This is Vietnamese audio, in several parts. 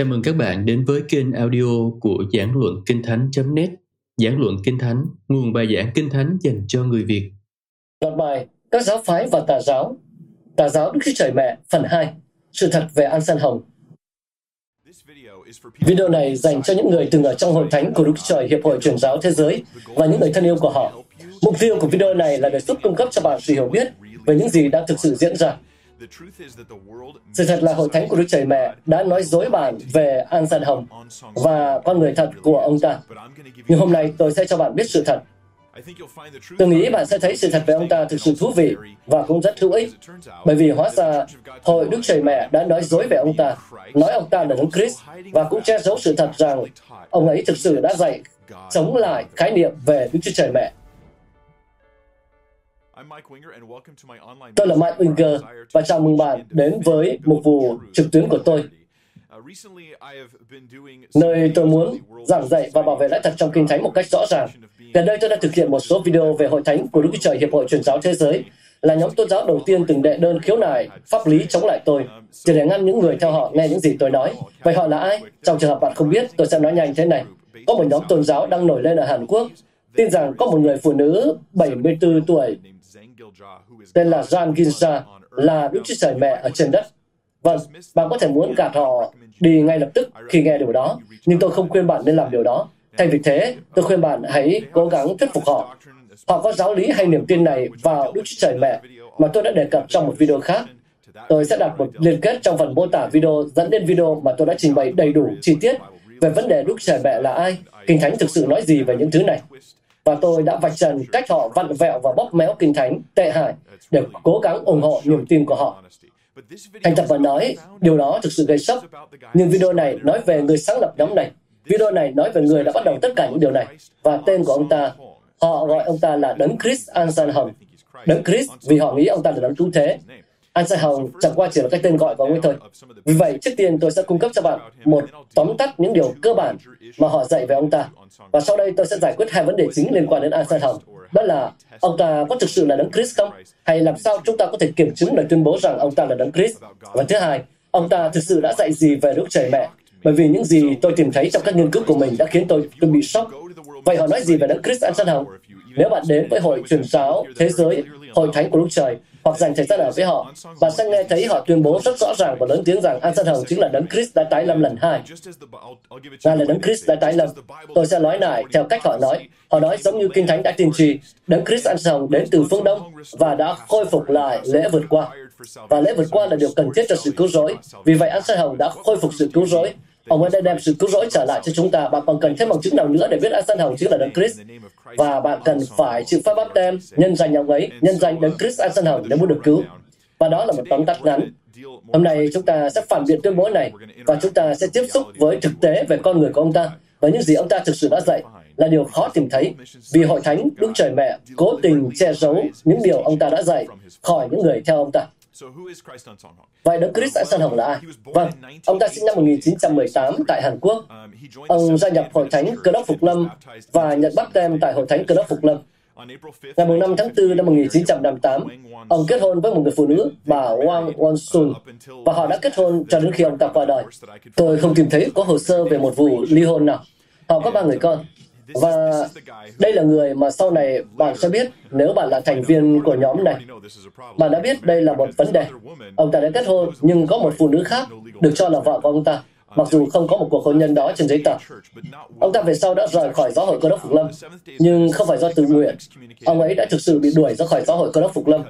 Chào mừng các bạn đến với kênh audio của Giảng Luận Kinh Thánh.net Giảng Luận Kinh Thánh, nguồn bài giảng Kinh Thánh dành cho người Việt Loạt bài Các giáo phái và tà giáo Tà giáo Đức Chúa Trời Mẹ phần 2 Sự thật về An San Hồng Video này dành cho những người từng ở trong hội thánh của Đức Chúa Trời Hiệp hội Truyền giáo Thế giới và những người thân yêu của họ. Mục tiêu của video này là để giúp cung cấp cho bạn sự hiểu biết về những gì đang thực sự diễn ra. Sự thật là Hội Thánh của Đức Trời Mẹ đã nói dối bạn về An San Hồng và con người thật của ông ta. Nhưng hôm nay tôi sẽ cho bạn biết sự thật. Tôi nghĩ bạn sẽ thấy sự thật về ông ta thực sự thú vị và cũng rất hữu ích. Bởi vì hóa ra Hội Đức Trời Mẹ đã nói dối về ông ta, nói ông ta là Đấng Christ và cũng che giấu sự thật rằng ông ấy thực sự đã dạy chống lại khái niệm về Đức Chúa Trời Mẹ. Tôi là Mike Winger và chào mừng bạn đến với mục vụ trực tuyến của tôi, nơi tôi muốn giảng dạy và bảo vệ lẽ thật trong Kinh Thánh một cách rõ ràng. Gần đây tôi đã thực hiện một số video về Hội Thánh của Đức Chúa Trời Hiệp hội Truyền giáo Thế giới, là nhóm tôn giáo đầu tiên từng đệ đơn khiếu nại pháp lý chống lại tôi, chỉ để ngăn những người theo họ nghe những gì tôi nói. Vậy họ là ai? Trong trường hợp bạn không biết, tôi sẽ nói nhanh thế này. Có một nhóm tôn giáo đang nổi lên ở Hàn Quốc, tin rằng có một người phụ nữ 74 tuổi tên là Jan Ginza, là Đức Chúa Trời Mẹ ở trên đất. Vâng, bạn có thể muốn gạt họ đi ngay lập tức khi nghe điều đó, nhưng tôi không khuyên bạn nên làm điều đó. Thay vì thế, tôi khuyên bạn hãy cố gắng thuyết phục họ. Họ có giáo lý hay niềm tin này vào Đức Chúa Trời Mẹ mà tôi đã đề cập trong một video khác. Tôi sẽ đặt một liên kết trong phần mô tả video dẫn đến video mà tôi đã trình bày đầy đủ chi tiết về vấn đề Đức Trời Mẹ là ai, Kinh Thánh thực sự nói gì về những thứ này và tôi đã vạch trần cách họ vặn vẹo và bóp méo kinh thánh tệ hại để cố gắng ủng hộ niềm tin của họ. Thành thật và nói, điều đó thực sự gây sốc. Nhưng video này nói về người sáng lập nhóm này. Video này nói về người đã bắt đầu tất cả những điều này. Và tên của ông ta, họ gọi ông ta là Đấng Chris Ansan Hồng. Đấng Chris vì họ nghĩ ông ta là đấng cứu thế. An Sai Hồng chẳng qua chỉ là cái tên gọi của ông ấy thôi. Vì vậy, trước tiên tôi sẽ cung cấp cho bạn một tóm tắt những điều cơ bản mà họ dạy về ông ta. Và sau đây tôi sẽ giải quyết hai vấn đề chính liên quan đến An Sai Hồng. Đó là ông ta có thực sự là đấng Christ không? Hay làm sao chúng ta có thể kiểm chứng lời tuyên bố rằng ông ta là đấng Christ? Và thứ hai, ông ta thực sự đã dạy gì về Đức Trời Mẹ? Bởi vì những gì tôi tìm thấy trong các nghiên cứu của mình đã khiến tôi, tôi bị sốc. Vậy họ nói gì về đấng Christ An Sai Hồng? Nếu bạn đến với hội truyền giáo thế giới, hội thánh của Đức Trời, hoặc dành thời gian ở với họ, bạn sẽ nghe thấy họ tuyên bố rất rõ ràng và lớn tiếng rằng An San Hồng chính là đấng Christ đã tái lâm lần hai. Ngài là đấng Christ đã tái lâm. Tôi sẽ nói lại theo cách họ nói. Họ nói giống như Kinh Thánh đã tiên tri, đấng Christ An San Hồng đến từ phương Đông và đã khôi phục lại lễ vượt qua. Và lễ vượt qua là điều cần thiết cho sự cứu rỗi. Vì vậy An San Hồng đã khôi phục sự cứu rỗi Ông ấy đã đem sự cứu rỗi trở lại cho chúng ta. Bạn còn cần thêm bằng chứng nào nữa để biết Asan Hồng chính là Đấng Christ. Và bạn cần phải chịu pháp báp tem, nhân danh ông ấy, nhân danh Đấng Christ Asan Hồng để muốn được cứu. Và đó là một tóm tắt ngắn. Hôm nay chúng ta sẽ phản biện tuyên bố này và chúng ta sẽ tiếp xúc với thực tế về con người của ông ta và những gì ông ta thực sự đã dạy là điều khó tìm thấy vì hội thánh Đức Trời Mẹ cố tình che giấu những điều ông ta đã dạy khỏi những người theo ông ta. Vậy Đấng Christ An San Hồng là ai? Vâng, ông ta sinh năm 1918 tại Hàn Quốc. Ông gia nhập Hội Thánh Cơ đốc Phục Lâm và nhận bắt tem tại Hội Thánh Cơ đốc Phục Lâm. Ngày 5 tháng 4 năm 1958, ông kết hôn với một người phụ nữ, bà Wang Won-sun, và họ đã kết hôn cho đến khi ông ta qua đời. Tôi không tìm thấy có hồ sơ về một vụ ly hôn nào. Họ có ba người con. Và đây là người mà sau này bạn sẽ biết nếu bạn là thành viên của nhóm này. Bạn đã biết đây là một vấn đề. Ông ta đã kết hôn nhưng có một phụ nữ khác được cho là vợ của ông ta, mặc dù không có một cuộc hôn nhân đó trên giấy tờ. Ông ta về sau đã rời khỏi giáo hội cơ đốc Phục Lâm, nhưng không phải do tự nguyện. Ông ấy đã thực sự bị đuổi ra khỏi giáo hội cơ đốc Phục Lâm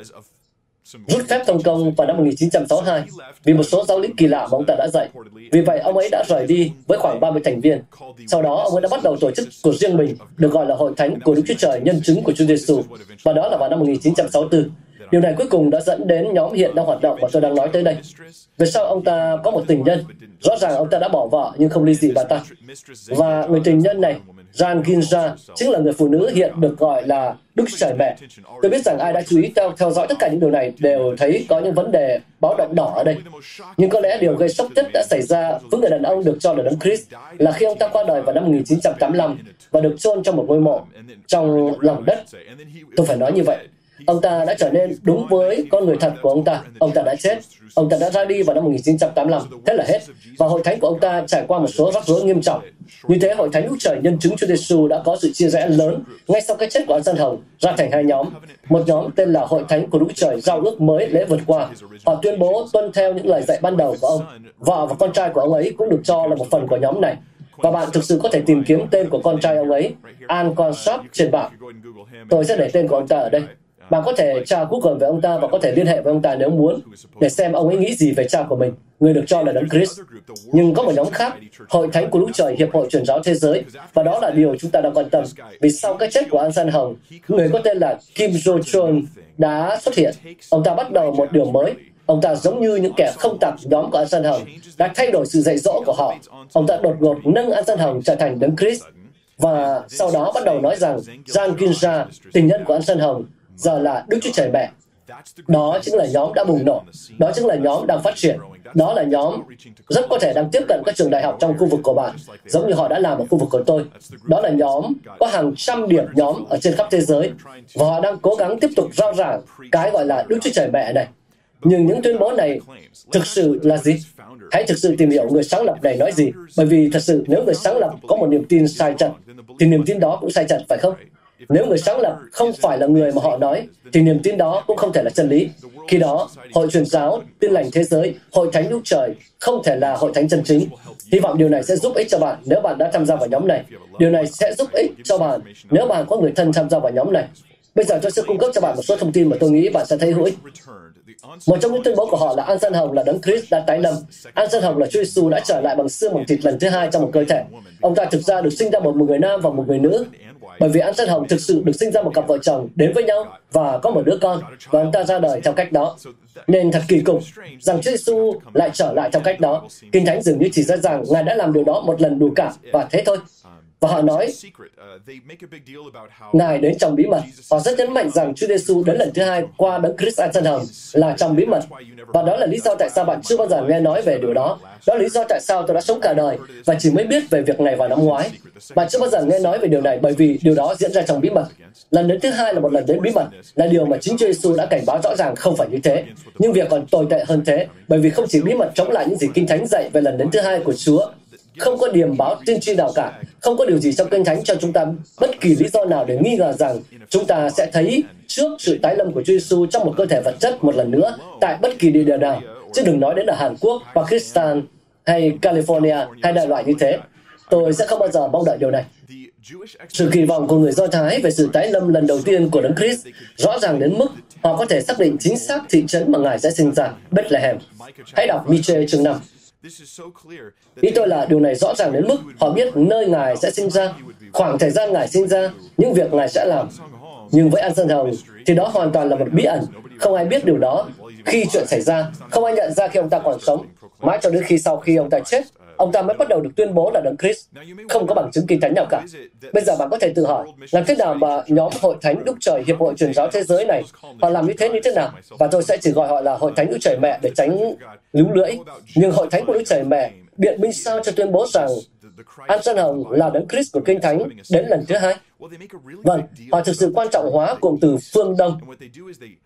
rút phép công công vào năm 1962 vì một số giáo lý kỳ lạ mà ông ta đã dạy. Vì vậy, ông ấy đã rời đi với khoảng 30 thành viên. Sau đó, ông ấy đã bắt đầu tổ chức của riêng mình, được gọi là Hội Thánh của Đức Chúa Trời Nhân chứng của Chúa Giêsu, và đó là vào năm 1964. Điều này cuối cùng đã dẫn đến nhóm hiện đang hoạt động mà tôi đang nói tới đây. Về sau ông ta có một tình nhân. Rõ ràng ông ta đã bỏ vợ nhưng không ly dị bà ta. Và người tình nhân này Jan Ginza chính là người phụ nữ hiện được gọi là Đức Trời Mẹ. Tôi biết rằng ai đã chú ý theo, theo dõi tất cả những điều này đều thấy có những vấn đề báo động đỏ ở đây. Nhưng có lẽ điều gây sốc nhất đã xảy ra với người đàn ông được cho là Đấng Christ là khi ông ta qua đời vào năm 1985 và được chôn trong một ngôi mộ trong lòng đất. Tôi phải nói như vậy. Ông ta đã trở nên đúng với con người thật của ông ta. Ông ta đã chết. Ông ta đã ra đi vào năm 1985. Thế là hết. Và hội thánh của ông ta trải qua một số rắc rối nghiêm trọng. Như thế, hội thánh Đức Trời nhân chứng Chúa Giêsu đã có sự chia rẽ lớn ngay sau cái chết của An Dân Hồng ra thành hai nhóm. Một nhóm tên là Hội thánh của Đức Trời giao ước mới lễ vượt qua. Họ tuyên bố tuân theo những lời dạy ban đầu của ông. Vợ và con trai của ông ấy cũng được cho là một phần của nhóm này. Và bạn thực sự có thể tìm kiếm tên của con trai ông ấy, An Consap, trên bảng. Tôi sẽ để tên của ông ta ở đây. Bạn có thể tra Google về ông ta và có thể liên hệ với ông ta nếu muốn để xem ông ấy nghĩ gì về cha của mình, người được cho là đấng Chris. Nhưng có một nhóm khác, Hội Thánh của Lũ Trời Hiệp hội Truyền giáo Thế giới, và đó là điều chúng ta đang quan tâm. Vì sau cái chết của An San Hồng, người có tên là Kim Jo chun đã xuất hiện. Ông ta bắt đầu một điều mới, Ông ta giống như những kẻ không tập nhóm của An San Hồng đã thay đổi sự dạy dỗ của họ. Ông ta đột ngột nâng An San Hồng trở thành đấng Chris và sau đó bắt đầu nói rằng Giang Kinja, tình nhân của An San Hồng, giờ là Đức Chúa Trời Mẹ. Đó chính là nhóm đã bùng nổ. Đó chính là nhóm đang phát triển. Đó là nhóm rất có thể đang tiếp cận các trường đại học trong khu vực của bạn, giống như họ đã làm ở khu vực của tôi. Đó là nhóm có hàng trăm điểm nhóm ở trên khắp thế giới, và họ đang cố gắng tiếp tục rao giảng cái gọi là Đức Chúa Trời Mẹ này. Nhưng những tuyên bố này thực sự là gì? Hãy thực sự tìm hiểu người sáng lập này nói gì. Bởi vì thật sự nếu người sáng lập có một niềm tin sai chặt, thì niềm tin đó cũng sai chặt phải không? Nếu người sáng lập không phải là người mà họ nói, thì niềm tin đó cũng không thể là chân lý. Khi đó, Hội truyền giáo, Tin lành thế giới, Hội thánh Đức Trời không thể là hội thánh chân chính. Hy vọng điều này sẽ giúp ích cho bạn nếu bạn đã tham gia vào nhóm này. Điều này sẽ giúp ích cho bạn nếu bạn có người thân tham gia vào nhóm này. Bây giờ tôi sẽ cung cấp cho bạn một số thông tin mà tôi nghĩ bạn sẽ thấy hữu ích. Một trong những tuyên bố của họ là An Sơn Hồng là đấng Christ đã tái lâm. An Sơn Hồng là Chúa Giêsu đã trở lại bằng xương bằng thịt lần thứ hai trong một cơ thể. Ông ta thực ra được sinh ra một người nam và một người nữ. Bởi vì An Dân Hồng thực sự được sinh ra một cặp vợ chồng đến với nhau và có một đứa con và ông ta ra đời theo cách đó. Nên thật kỳ cục rằng Chúa Giêsu lại trở lại theo cách đó. Kinh Thánh dường như chỉ ra rằng Ngài đã làm điều đó một lần đủ cả và thế thôi. Và họ nói, Ngài đến trong bí mật. Họ rất nhấn mạnh rằng Chúa Giêsu đến lần thứ hai qua đấng Christ An Hồng là trong bí mật. Và đó là lý do tại sao bạn chưa bao giờ nghe nói về điều đó. Đó là lý do tại sao tôi đã sống cả đời và chỉ mới biết về việc này vào năm ngoái. Bạn chưa bao giờ nghe nói về điều này bởi vì điều đó diễn ra trong bí mật. Lần đến thứ hai là một lần đến bí mật, là điều mà chính Chúa Giêsu đã cảnh báo rõ ràng không phải như thế. Nhưng việc còn tồi tệ hơn thế, bởi vì không chỉ bí mật chống lại những gì Kinh Thánh dạy về lần đến thứ hai của Chúa, không có điểm báo tiên tri nào cả, không có điều gì trong kinh thánh cho chúng ta bất kỳ lý do nào để nghi ngờ rằng chúng ta sẽ thấy trước sự tái lâm của Chúa Giêsu trong một cơ thể vật chất một lần nữa tại bất kỳ địa điểm nào, chứ đừng nói đến là Hàn Quốc, Pakistan hay California hay đại loại như thế. Tôi sẽ không bao giờ mong đợi điều này. Sự kỳ vọng của người Do Thái về sự tái lâm lần đầu tiên của Đấng Christ rõ ràng đến mức họ có thể xác định chính xác thị trấn mà Ngài sẽ sinh ra, Bethlehem. Hãy đọc Miche chương 5. Ý tôi là điều này rõ ràng đến mức họ biết nơi Ngài sẽ sinh ra, khoảng thời gian Ngài sinh ra, những việc Ngài sẽ làm. Nhưng với An Sơn Hồng thì đó hoàn toàn là một bí ẩn, không ai biết điều đó khi chuyện xảy ra, không ai nhận ra khi ông ta còn sống, mãi cho đến khi sau khi ông ta chết, ông ta mới bắt đầu được tuyên bố là đấng Christ, không có bằng chứng kinh thánh nào cả. Bây giờ bạn có thể tự hỏi, làm thế nào mà nhóm Hội Thánh Đức Trời Hiệp hội Truyền giáo Thế giới này, họ làm như thế như thế nào? Và tôi sẽ chỉ gọi họ là Hội Thánh Đức Trời Mẹ để tránh lú lưỡi. Nhưng Hội Thánh của Đức Trời Mẹ biện minh sao cho tuyên bố rằng An Sơn Hồng là đấng Christ của Kinh Thánh đến lần thứ hai. Vâng, họ thực sự quan trọng hóa cụm từ phương Đông.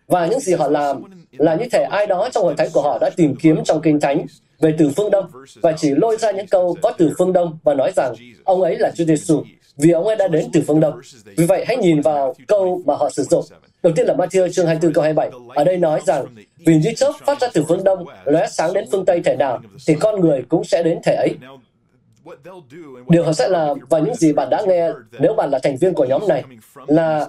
Và những gì họ làm là như thể ai đó trong hội thánh của họ đã tìm kiếm trong Kinh Thánh về từ phương Đông và chỉ lôi ra những câu có từ phương Đông và nói rằng ông ấy là Chúa Giêsu vì ông ấy đã đến từ phương Đông. Vì vậy hãy nhìn vào câu mà họ sử dụng. Đầu tiên là Matthew chương 24 câu 27. Ở đây nói rằng vì như chớp phát ra từ phương Đông, lóe sáng đến phương Tây thể nào, thì con người cũng sẽ đến thể ấy. Điều họ sẽ làm và những gì bạn đã nghe nếu bạn là thành viên của nhóm này là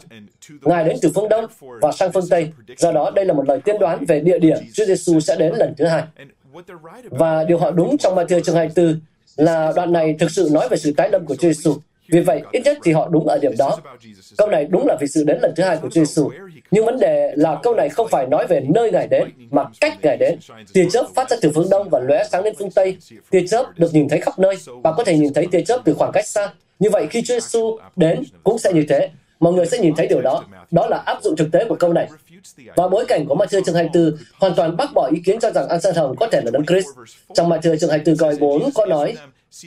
Ngài đến từ phương Đông và sang phương Tây. Do đó, đây là một lời tiên đoán về địa điểm Chúa Giêsu sẽ đến lần thứ hai. Và điều họ đúng trong Matthew chương 24 là đoạn này thực sự nói về sự tái lâm của Chúa Giêsu. Vì vậy, ít nhất thì họ đúng ở điểm đó. Câu này đúng là vì sự đến lần thứ hai của Chúa Giêsu. Nhưng vấn đề là câu này không phải nói về nơi Ngài đến, mà cách Ngài đến. Tia chớp phát ra từ phương Đông và lóe sáng đến phương Tây. Tia chớp được nhìn thấy khắp nơi. Bạn có thể nhìn thấy tia chớp từ khoảng cách xa. Như vậy, khi Chúa Giêsu đến cũng sẽ như thế. Mọi người sẽ nhìn thấy điều đó. Đó là áp dụng thực tế của câu này. Và bối cảnh của Matthew chương 24 hoàn toàn bác bỏ ý kiến cho rằng An San Hồng có thể là Đấng Christ. Trong Matthew chương 24 câu 4 có nói,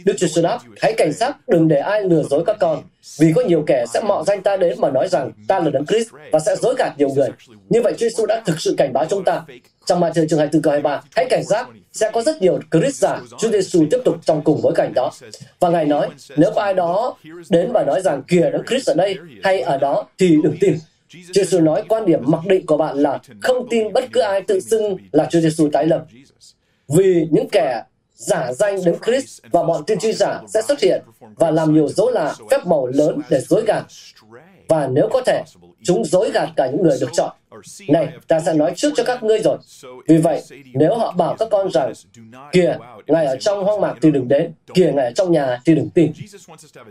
Đức Chúa Giêsu đáp, hãy cảnh giác đừng để ai lừa dối các con, vì có nhiều kẻ sẽ mạo danh ta đến mà nói rằng ta là Đấng Christ và sẽ dối gạt nhiều người. Như vậy Chúa Giêsu đã thực sự cảnh báo chúng ta. Trong Matthew chương 24 câu 23, hãy cảnh giác, sẽ có rất nhiều Christ giả. Chúa Giêsu tiếp tục trong cùng bối cảnh đó. Và Ngài nói, nếu có ai đó đến và nói rằng kìa Đấng Christ ở đây hay ở đó thì đừng tin. Chúa Giêsu nói quan điểm mặc định của bạn là không tin bất cứ ai tự xưng là Chúa Giêsu tái lập. Vì những kẻ giả danh đến Christ và bọn tiên tri giả sẽ xuất hiện và làm nhiều dấu lạ phép màu lớn để dối gạt. Và nếu có thể, chúng dối gạt cả những người được chọn. Này, ta sẽ nói trước cho các ngươi rồi. Vì vậy, nếu họ bảo các con rằng, kìa, Ngài ở trong hoang mạc thì đừng đến, kìa, Ngài ở trong nhà thì đừng tin.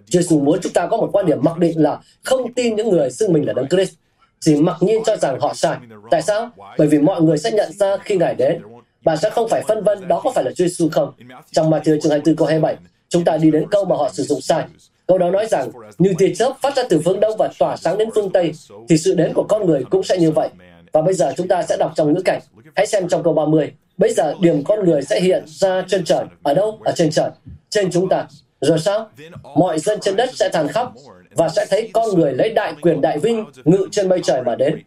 Chúa muốn chúng ta có một quan điểm mặc định là không tin những người xưng mình là Đấng Christ, chỉ mặc nhiên cho rằng họ sai. Tại sao? Bởi vì mọi người sẽ nhận ra khi Ngài đến bạn sẽ không phải phân vân đó có phải là Chúa Giêsu không. Trong Matthew chương 24 câu 27, chúng ta đi đến câu mà họ sử dụng sai. Câu đó nói rằng, như tia chớp phát ra từ phương Đông và tỏa sáng đến phương Tây, thì sự đến của con người cũng sẽ như vậy. Và bây giờ chúng ta sẽ đọc trong ngữ cảnh. Hãy xem trong câu 30. Bây giờ điểm con người sẽ hiện ra trên trời. Ở đâu? Ở trên trời. Trên chúng ta. Rồi sao? Mọi dân trên đất sẽ than khóc và sẽ thấy con người lấy đại quyền đại vinh ngự trên mây trời mà đến.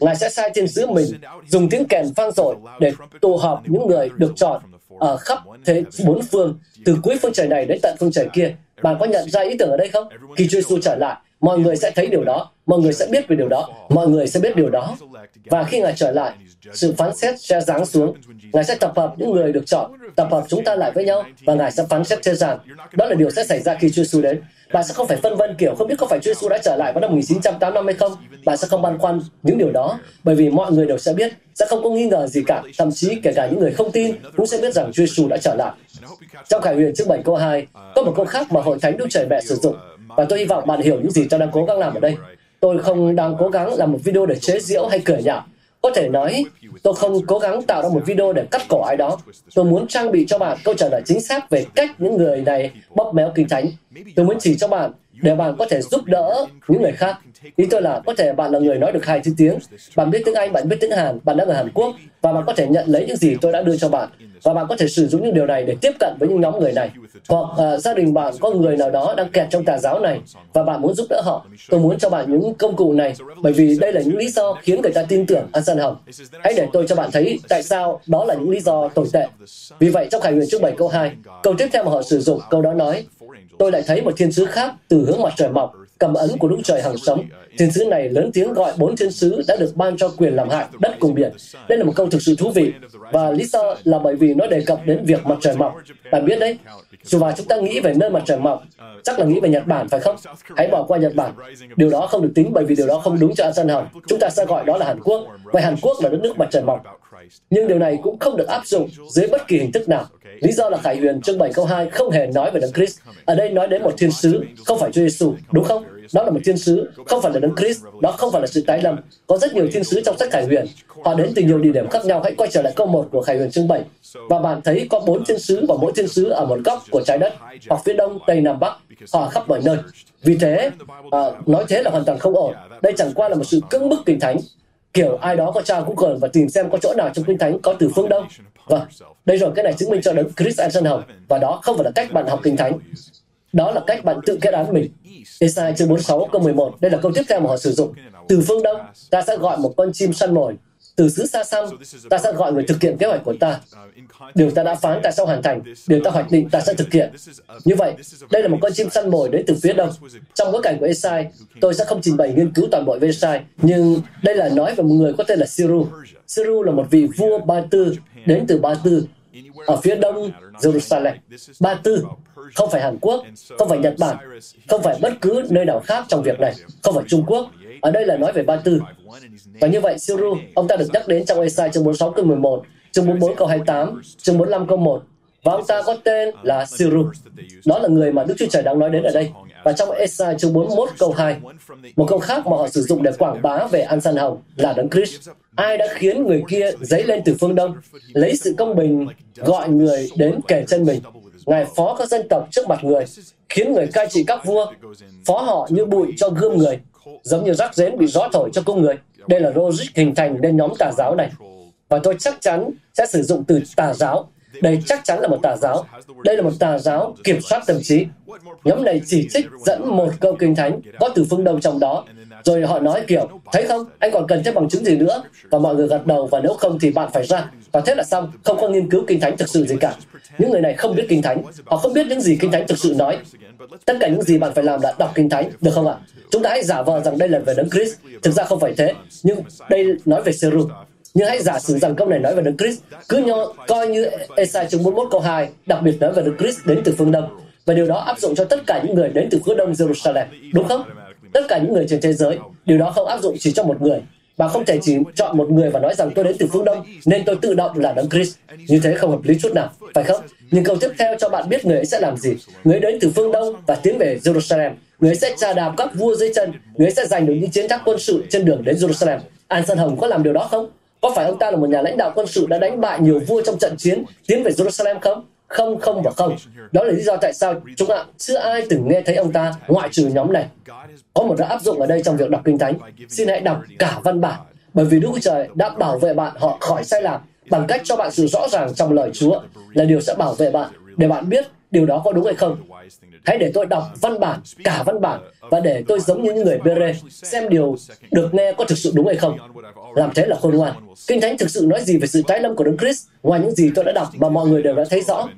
Ngài sẽ sai thiên sứ mình dùng tiếng kèn vang dội để tụ họp những người được chọn ở khắp thế bốn phương, từ cuối phương trời này đến tận phương trời kia. Bạn có nhận ra ý tưởng ở đây không? Khi Chúa Giêsu trở lại, mọi người sẽ thấy điều đó, mọi người sẽ biết về điều đó, mọi người sẽ biết điều đó. Và khi Ngài trở lại, sự phán xét sẽ giáng xuống. Ngài sẽ tập hợp những người được chọn, tập hợp chúng ta lại với nhau, và Ngài sẽ phán xét trên gian. Đó là điều sẽ xảy ra khi Chúa Giêsu đến. Bạn sẽ không phải phân vân kiểu không biết có phải Chúa Giêsu đã trở lại vào năm 1985 hay không. Bạn sẽ không băn khoăn những điều đó, bởi vì mọi người đều sẽ biết, sẽ không có nghi ngờ gì cả. Thậm chí kể cả những người không tin cũng sẽ biết rằng Chúa Giêsu đã trở lại. Trong Khải Huyền chương 7 câu 2, có một câu khác mà Hội Thánh Đức Trời Mẹ sử dụng, và tôi hy vọng bạn hiểu những gì tôi đang cố gắng làm ở đây. Tôi không đang cố gắng làm một video để chế giễu hay cười nhạo. Có thể nói, tôi không cố gắng tạo ra một video để cắt cổ ai đó. Tôi muốn trang bị cho bạn câu trả lời chính xác về cách những người này bóp méo kinh thánh. Tôi muốn chỉ cho bạn để bạn có thể giúp đỡ những người khác. Ý tôi là có thể bạn là người nói được hai thứ tiếng, bạn biết tiếng Anh, bạn biết tiếng Hàn, bạn đang ở Hàn Quốc và bạn có thể nhận lấy những gì tôi đã đưa cho bạn và bạn có thể sử dụng những điều này để tiếp cận với những nhóm người này. Hoặc uh, gia đình bạn có người nào đó đang kẹt trong tà giáo này và bạn muốn giúp đỡ họ. Tôi muốn cho bạn những công cụ này bởi vì đây là những lý do khiến người ta tin tưởng An Sơn Hồng. Hãy để tôi cho bạn thấy tại sao đó là những lý do tồi tệ. Vì vậy trong Khải Huyền chương 7 câu 2, câu tiếp theo mà họ sử dụng, câu đó nói, tôi lại thấy một thiên sứ khác từ hướng mặt trời mọc cầm ấn của lũ Trời hằng sống. Thiên sứ này lớn tiếng gọi bốn thiên sứ đã được ban cho quyền làm hại đất cùng biển. Đây là một câu thực sự thú vị và lý do là bởi vì nó đề cập đến việc mặt trời mọc. Bạn biết đấy, dù mà chúng ta nghĩ về nơi mặt trời mọc, chắc là nghĩ về Nhật Bản phải không? Hãy bỏ qua Nhật Bản. Điều đó không được tính bởi vì điều đó không đúng cho An Dân Hồng. Chúng ta sẽ gọi đó là Hàn Quốc. Vậy Hàn Quốc là đất nước mặt trời mọc. Nhưng điều này cũng không được áp dụng dưới bất kỳ hình thức nào. Lý do là Khải Huyền chương 7 câu 2 không hề nói về Đấng Christ. Ở đây nói đến một thiên sứ, không phải Chúa Giêsu, đúng không? Đó là một thiên sứ, không phải là Đấng Christ, đó không phải là sự tái lâm. Có rất nhiều thiên sứ trong sách Khải Huyền. Họ đến từ nhiều địa điểm khác nhau. Hãy quay trở lại câu 1 của Khải Huyền chương 7. Và bạn thấy có bốn thiên sứ và mỗi thiên sứ ở một góc của trái đất, hoặc phía đông, tây, nam, bắc. Họ khắp mọi nơi. Vì thế, à, nói thế là hoàn toàn không ổn. Đây chẳng qua là một sự cưỡng bức kinh thánh kiểu ai đó có tra Google và tìm xem có chỗ nào trong kinh thánh có từ phương Đông. Vâng, đây rồi cái này chứng minh cho đấng Chris Anson Hồng và đó không phải là cách bạn học kinh thánh. Đó là cách bạn tự kết án mình. Esai chương 46 câu 11, đây là câu tiếp theo mà họ sử dụng. Từ phương Đông, ta sẽ gọi một con chim săn mồi. Từ xứ xa xăm, ta sẽ gọi người thực hiện kế hoạch của ta. Điều ta đã phán tại sao hoàn thành, điều ta hoạch định ta sẽ thực hiện. Như vậy, đây là một con chim săn mồi đến từ phía đông. Trong bối cảnh của Esai, tôi sẽ không trình bày nghiên cứu toàn bộ về Esai, nhưng đây là nói về một người có tên là Siru. Siru là một vị vua Ba Tư đến từ Ba Tư ở phía đông Jerusalem. Ba Tư không phải Hàn Quốc, không phải Nhật Bản, không phải bất cứ nơi nào khác trong việc này, không phải Trung Quốc. Ở đây là nói về Ba Tư. Và như vậy, Siru, ông ta được nhắc đến trong Esai chương 46 câu 11, chương 44 câu 28, chương 45 câu 1. Và ông ta có tên là Siru. Đó là người mà Đức Chúa Trời đang nói đến ở đây. Và trong Esai chương 41 câu 2, một câu khác mà họ sử dụng để quảng bá về An San Hồng là Đấng Christ. Ai đã khiến người kia dấy lên từ phương Đông, lấy sự công bình gọi người đến kề chân mình. Ngài phó các dân tộc trước mặt người, khiến người cai trị các vua, phó họ như bụi cho gươm người, giống như rác rến bị gió thổi cho cung người. Đây là logic hình thành nên nhóm tà giáo này. Và tôi chắc chắn sẽ sử dụng từ tà giáo Đây chắc chắn là một tà giáo. Đây là một tà giáo kiểm soát tâm trí. Nhóm này chỉ trích dẫn một câu kinh thánh có từ phương Đông trong đó. Rồi họ nói kiểu, thấy không, anh còn cần thêm bằng chứng gì nữa? Và mọi người gật đầu và nếu không thì bạn phải ra. Và thế là xong, không có nghiên cứu kinh thánh thực sự gì cả. Những người này không biết kinh thánh. Họ không biết những gì kinh thánh thực sự nói. Tất cả những gì bạn phải làm là đọc kinh thánh, được không ạ? Chúng ta hãy giả vờ rằng đây là về đấng Christ. Thực ra không phải thế. Nhưng đây nói về Seru. Nhưng hãy giả sử rằng câu này nói về Đức Christ, cứ nho, coi như Esai chương 41 câu 2, đặc biệt nói về Đức Christ đến từ phương Đông. Và điều đó áp dụng cho tất cả những người đến từ phía Đông Jerusalem, đúng không? Tất cả những người trên thế giới, điều đó không áp dụng chỉ cho một người. Bạn không thể chỉ chọn một người và nói rằng tôi đến từ phương Đông, nên tôi tự động là Đấng Christ. Như thế không hợp lý chút nào, phải không? Nhưng câu tiếp theo cho bạn biết người ấy sẽ làm gì. Người ấy đến từ phương Đông và tiến về Jerusalem. Người ấy sẽ trà đạp các vua dưới chân. Người ấy sẽ giành được những chiến thắng quân sự trên đường đến Jerusalem. An Sơn Hồng có làm điều đó không? Có phải ông ta là một nhà lãnh đạo quân sự đã đánh bại nhiều vua trong trận chiến tiến về Jerusalem không? Không, không và không. Đó là lý do tại sao chúng ạ, chưa ai từng nghe thấy ông ta ngoại trừ nhóm này. Có một đã áp dụng ở đây trong việc đọc Kinh Thánh. Xin hãy đọc cả văn bản. Bởi vì Đức Chúa Trời đã bảo vệ bạn họ khỏi sai lạc bằng cách cho bạn sự rõ ràng trong lời Chúa là điều sẽ bảo vệ bạn để bạn biết điều đó có đúng hay không. Hãy để tôi đọc văn bản, cả văn bản và để tôi giống như những người Bere xem điều được nghe có thực sự đúng hay không. Làm thế là khôn ngoan. Kinh Thánh thực sự nói gì về sự tái lâm của Đấng Christ ngoài những gì tôi đã đọc mà mọi người đều đã thấy rõ.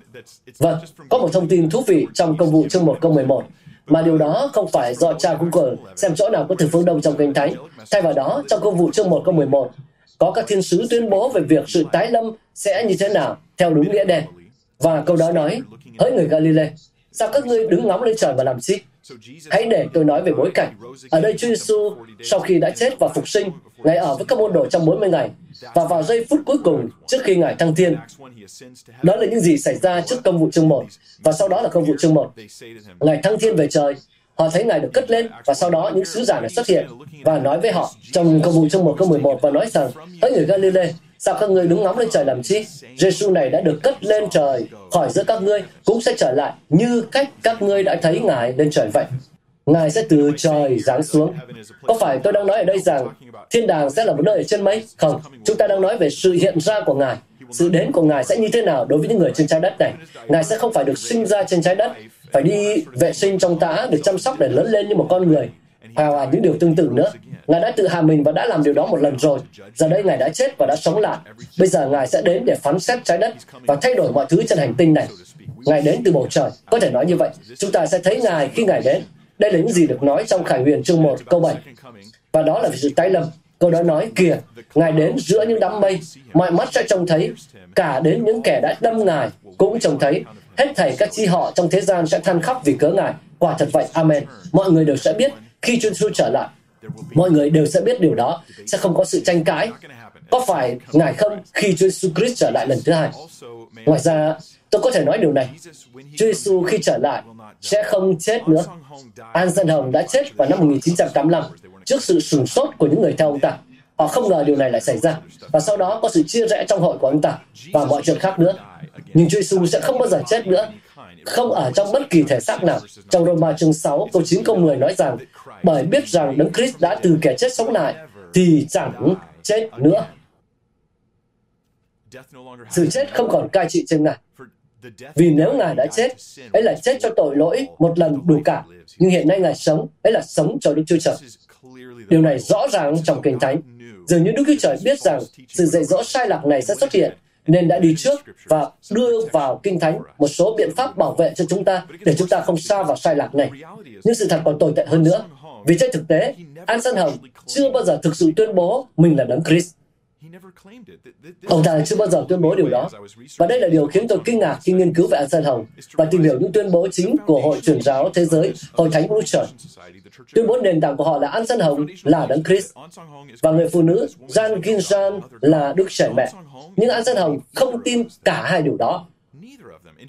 Vâng, có một thông tin thú vị trong công vụ chương 1 câu 11 mà điều đó không phải do cha Google xem chỗ nào có từ phương Đông trong Kinh Thánh. Thay vào đó, trong công vụ chương 1 câu 11, có các thiên sứ tuyên bố về việc sự tái lâm sẽ như thế nào theo đúng nghĩa đen. Và câu đó nói, hỡi người Galilee, sao các ngươi đứng ngóng lên trời mà làm gì? Hãy để tôi nói về bối cảnh. Ở đây Chúa Giêsu sau khi đã chết và phục sinh, Ngài ở với các môn đồ trong 40 ngày. Và vào giây phút cuối cùng, trước khi Ngài thăng thiên, đó là những gì xảy ra trước công vụ chương 1. Và sau đó là công vụ chương 1. Ngài thăng thiên về trời, họ thấy Ngài được cất lên và sau đó những sứ giả này xuất hiện và nói với họ trong công vụ chương 1 câu 11 và nói rằng hỡi người Galilee sao các ngươi đứng ngóng lên trời làm chi Giêsu này đã được cất lên trời khỏi giữa các ngươi cũng sẽ trở lại như cách các ngươi đã thấy Ngài lên trời vậy Ngài sẽ từ trời giáng xuống. Có phải tôi đang nói ở đây rằng thiên đàng sẽ là một nơi ở trên mây? Không, chúng ta đang nói về sự hiện ra của Ngài. Sự đến của Ngài sẽ như thế nào đối với những người trên trái đất này? Ngài sẽ không phải được sinh ra trên trái đất, phải đi vệ sinh trong tã, được chăm sóc để lớn lên như một con người. À, và những điều tương tự nữa. Ngài đã tự hạ mình và đã làm điều đó một lần rồi. Giờ đây Ngài đã chết và đã sống lại. Bây giờ Ngài sẽ đến để phán xét trái đất và thay đổi mọi thứ trên hành tinh này. Ngài đến từ bầu trời. Có thể nói như vậy. Chúng ta sẽ thấy Ngài khi Ngài đến. Đây là những gì được nói trong Khải Huyền chương 1 câu 7. Và đó là sự tái lâm. Câu đó nói, kìa, Ngài đến giữa những đám mây, mọi mắt sẽ trông thấy, cả đến những kẻ đã đâm Ngài cũng trông thấy. Hết thảy các chi họ trong thế gian sẽ than khóc vì cớ Ngài. Quả thật vậy, Amen. Mọi người đều sẽ biết khi Chúa Giêsu trở lại. Mọi người đều sẽ biết điều đó, sẽ không có sự tranh cãi. Có phải Ngài không khi Chúa Giêsu Christ trở lại lần thứ hai? Ngoài ra, tôi có thể nói điều này. Chúa Giêsu khi trở lại sẽ không chết nữa. An Dân Hồng đã chết vào năm 1985 trước sự sửng sốt của những người theo ông ta. Họ không ngờ điều này lại xảy ra. Và sau đó có sự chia rẽ trong hội của ông ta và mọi chuyện khác nữa. Nhưng Chúa Giêsu sẽ không bao giờ chết nữa. Không ở trong bất kỳ thể xác nào. Trong Roma chương 6 câu 9 câu 10 nói rằng bởi biết rằng Đấng Christ đã từ kẻ chết sống lại thì chẳng chết nữa. Sự chết không còn cai trị trên Ngài. Vì nếu Ngài đã chết, ấy là chết cho tội lỗi một lần đủ cả. Nhưng hiện nay Ngài sống, ấy là sống cho Đức Chúa Trời. Điều này rõ ràng trong Kinh Thánh. Dường như Đức Chúa Trời biết rằng sự dạy dỗ sai lạc này sẽ xuất hiện, nên đã đi trước và đưa vào Kinh Thánh một số biện pháp bảo vệ cho chúng ta để chúng ta không xa vào sai lạc này. Nhưng sự thật còn tồi tệ hơn nữa. Vì trên thực tế, An San Hồng chưa bao giờ thực sự tuyên bố mình là Đấng Christ. Ông ta chưa bao giờ tuyên bố điều đó. Và đây là điều khiến tôi kinh ngạc khi nghiên cứu về An San Hồng và tìm hiểu những tuyên bố chính của Hội truyền giáo thế giới, Hội Thánh Lutheran. Tuyên bố nền tảng của họ là An San Hồng là Đấng Christ và người phụ nữ Jan Ginjan là Đức Trẻ Mẹ. Nhưng An San Hồng không tin cả hai điều đó.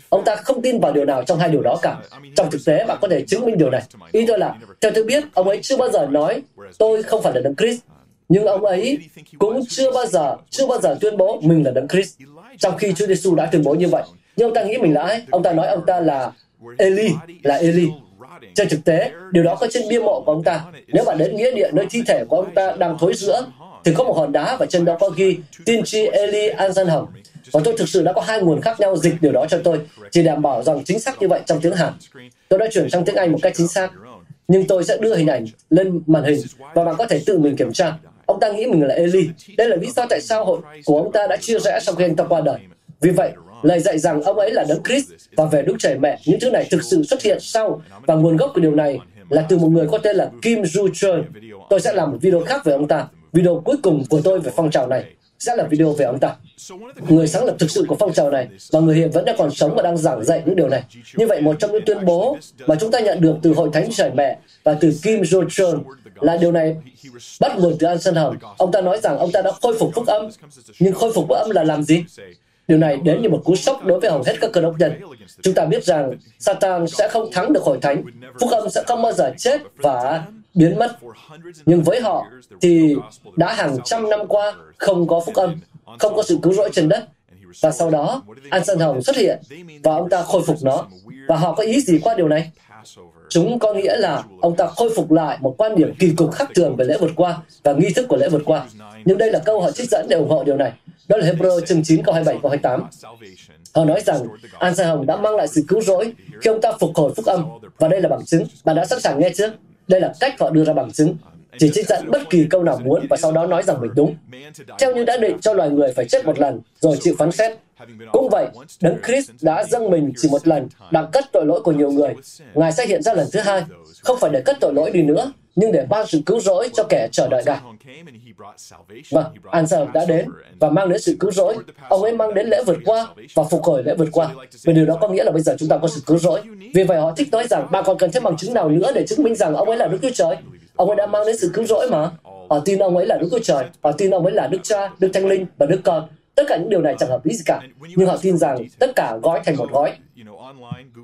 Ông ta không tin vào điều nào trong hai điều đó cả. Trong thực tế, bạn có thể chứng minh điều này. Ý tôi là, theo tôi biết, ông ấy chưa bao giờ nói, tôi không phải là Đấng Christ, nhưng ông ấy cũng chưa bao giờ chưa bao giờ tuyên bố mình là đấng Christ trong khi Chúa Giêsu đã tuyên bố như vậy nhưng ông ta nghĩ mình là ai ông ta nói ông ta là Eli là Eli trên thực tế điều đó có trên bia mộ của ông ta nếu bạn đến nghĩa địa nơi thi thể của ông ta đang thối rữa thì có một hòn đá và trên đó có ghi tiên tri Eli An Dân Hồng Và tôi thực sự đã có hai nguồn khác nhau dịch điều đó cho tôi, chỉ đảm bảo rằng chính xác như vậy trong tiếng Hàn. Tôi đã chuyển sang tiếng Anh một cách chính xác. Nhưng tôi sẽ đưa hình ảnh lên màn hình và bạn có thể tự mình kiểm tra. Ông ta nghĩ mình là Eli. Đây là lý do tại sao hội của ông ta đã chia rẽ sau khi anh ta qua đời. Vì vậy, lời dạy rằng ông ấy là đấng Christ và về Đức Trời Mẹ, những thứ này thực sự xuất hiện sau và nguồn gốc của điều này là từ một người có tên là Kim Ju Chun. Tôi sẽ làm một video khác về ông ta. Video cuối cùng của tôi về phong trào này sẽ là video về ông ta. Người sáng lập thực sự của phong trào này và người hiện vẫn đang còn sống và đang giảng dạy những điều này. Như vậy, một trong những tuyên bố mà chúng ta nhận được từ Hội Thánh Trời Mẹ và từ Kim Jo Chun là điều này bắt nguồn từ An Sơn Hồng. Ông ta nói rằng ông ta đã khôi phục phúc âm. Nhưng khôi phục phúc âm là làm gì? Điều này đến như một cú sốc đối với hầu hết các cơ đốc nhân. Chúng ta biết rằng Satan sẽ không thắng được hội thánh, phúc âm sẽ không bao giờ chết và biến mất. Nhưng với họ thì đã hàng trăm năm qua không có phúc âm, không có sự cứu rỗi trên đất. Và sau đó, An Sơn Hồng xuất hiện và ông ta khôi phục nó. Và họ có ý gì qua điều này? Chúng có nghĩa là ông ta khôi phục lại một quan điểm kỳ cục khác thường về lễ vượt qua và nghi thức của lễ vượt qua. Nhưng đây là câu họ trích dẫn để ủng hộ điều này. Đó là Hebrew chương 9 câu 27 câu 28. Họ nói rằng An Sa Hồng đã mang lại sự cứu rỗi khi ông ta phục hồi phúc âm. Và đây là bằng chứng. Bạn đã sẵn sàng nghe chưa? Đây là cách họ đưa ra bằng chứng. Chỉ trích dẫn bất kỳ câu nào muốn và sau đó nói rằng mình đúng. Theo như đã định cho loài người phải chết một lần rồi chịu phán xét. Cũng vậy, Đấng Christ đã dâng mình chỉ một lần, đang cất tội lỗi của nhiều người. Ngài sẽ hiện ra lần thứ hai, không phải để cất tội lỗi đi nữa, nhưng để ban sự cứu rỗi cho kẻ chờ đợi Ngài. Vâng, Ansel đã đến và mang đến sự cứu rỗi. Ông ấy mang đến lễ vượt qua và phục hồi lễ vượt qua. Vì điều đó có nghĩa là bây giờ chúng ta có sự cứu rỗi. Vì vậy họ thích nói rằng bạn còn cần thêm bằng chứng nào nữa để chứng minh rằng ông ấy là Đức Chúa Trời. Ông ấy đã mang đến sự cứu rỗi mà. Họ tin ông ấy là Đức Chúa Trời. Họ tin ông ấy là Đức Cha, Đức Thánh Linh và Đức Con. Tất cả những điều này chẳng hợp lý gì cả. Nhưng họ tin rằng tất cả gói thành một gói.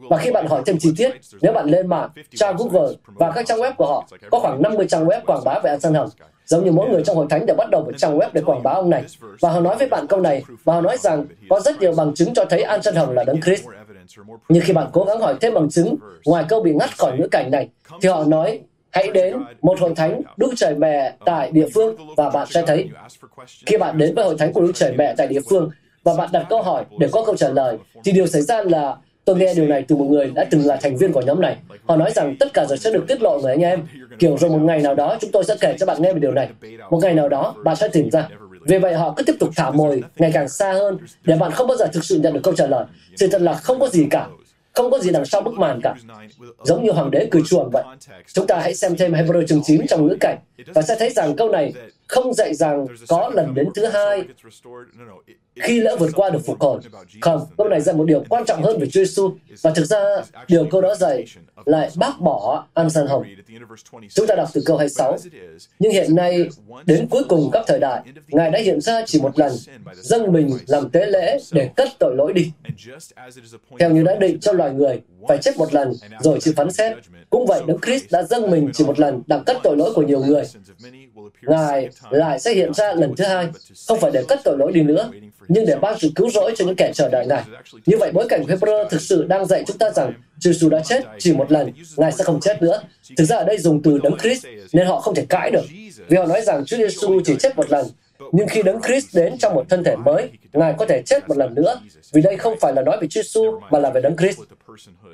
Và khi bạn hỏi thêm chi tiết, nếu bạn lên mạng, tra Google và các trang web của họ, có khoảng 50 trang web quảng bá về An san Hồng. Giống như mỗi người trong hội thánh đều bắt đầu một trang web để quảng bá ông này. Và họ nói với bạn câu này, và họ nói rằng có rất nhiều bằng chứng cho thấy An san Hồng là Đấng Christ. Nhưng khi bạn cố gắng hỏi thêm bằng chứng, ngoài câu bị ngắt khỏi ngữ cảnh này, thì họ nói hãy đến một hội thánh Đức Trời Mẹ tại địa phương và bạn sẽ thấy. Khi bạn đến với hội thánh của Đức Trời Mẹ tại địa phương và bạn đặt câu hỏi để có câu trả lời, thì điều xảy ra là Tôi nghe điều này từ một người đã từng là thành viên của nhóm này. Họ nói rằng tất cả rồi sẽ được tiết lộ rồi anh em. Kiểu rồi một ngày nào đó chúng tôi sẽ kể cho bạn nghe về điều này. Một ngày nào đó bạn sẽ tìm ra. Vì vậy họ cứ tiếp tục thả mồi ngày càng xa hơn để bạn không bao giờ thực sự nhận được câu trả lời. Sự thật là không có gì cả. Không có gì đằng sau bức màn cả. Giống như hoàng đế cười chuồng vậy. Chúng ta hãy xem thêm Hebrew chương 9 trong ngữ cảnh, và sẽ thấy rằng câu này không dạy rằng có lần đến thứ hai khi lỡ vượt qua được phục hồi. Không, câu này dạy một điều quan trọng hơn về Chúa Giêsu và thực ra điều câu đó dạy lại bác bỏ ăn san hồng. Chúng ta đọc từ câu 26. Nhưng hiện nay, đến cuối cùng các thời đại, Ngài đã hiện ra chỉ một lần, dâng mình làm tế lễ để cất tội lỗi đi. Theo như đã định cho loài người, phải chết một lần rồi chịu phán xét. Cũng vậy, Đức Christ đã dâng mình chỉ một lần đặng cất tội lỗi của nhiều người. Ngài lại sẽ hiện ra lần thứ hai, không phải để cất tội lỗi đi nữa, nhưng để ban sự cứu rỗi cho những kẻ chờ đợi Ngài. Như vậy, bối cảnh Hebrew thực sự đang dạy chúng ta rằng Chúa Giêsu đã chết chỉ một lần, Ngài sẽ không chết nữa. Thực ra ở đây dùng từ đấng Christ nên họ không thể cãi được. Vì họ nói rằng Chúa Giêsu chỉ chết một lần, nhưng khi đấng Christ đến trong một thân thể mới, Ngài có thể chết một lần nữa. Vì đây không phải là nói về Chúa Giêsu mà là về đấng Christ.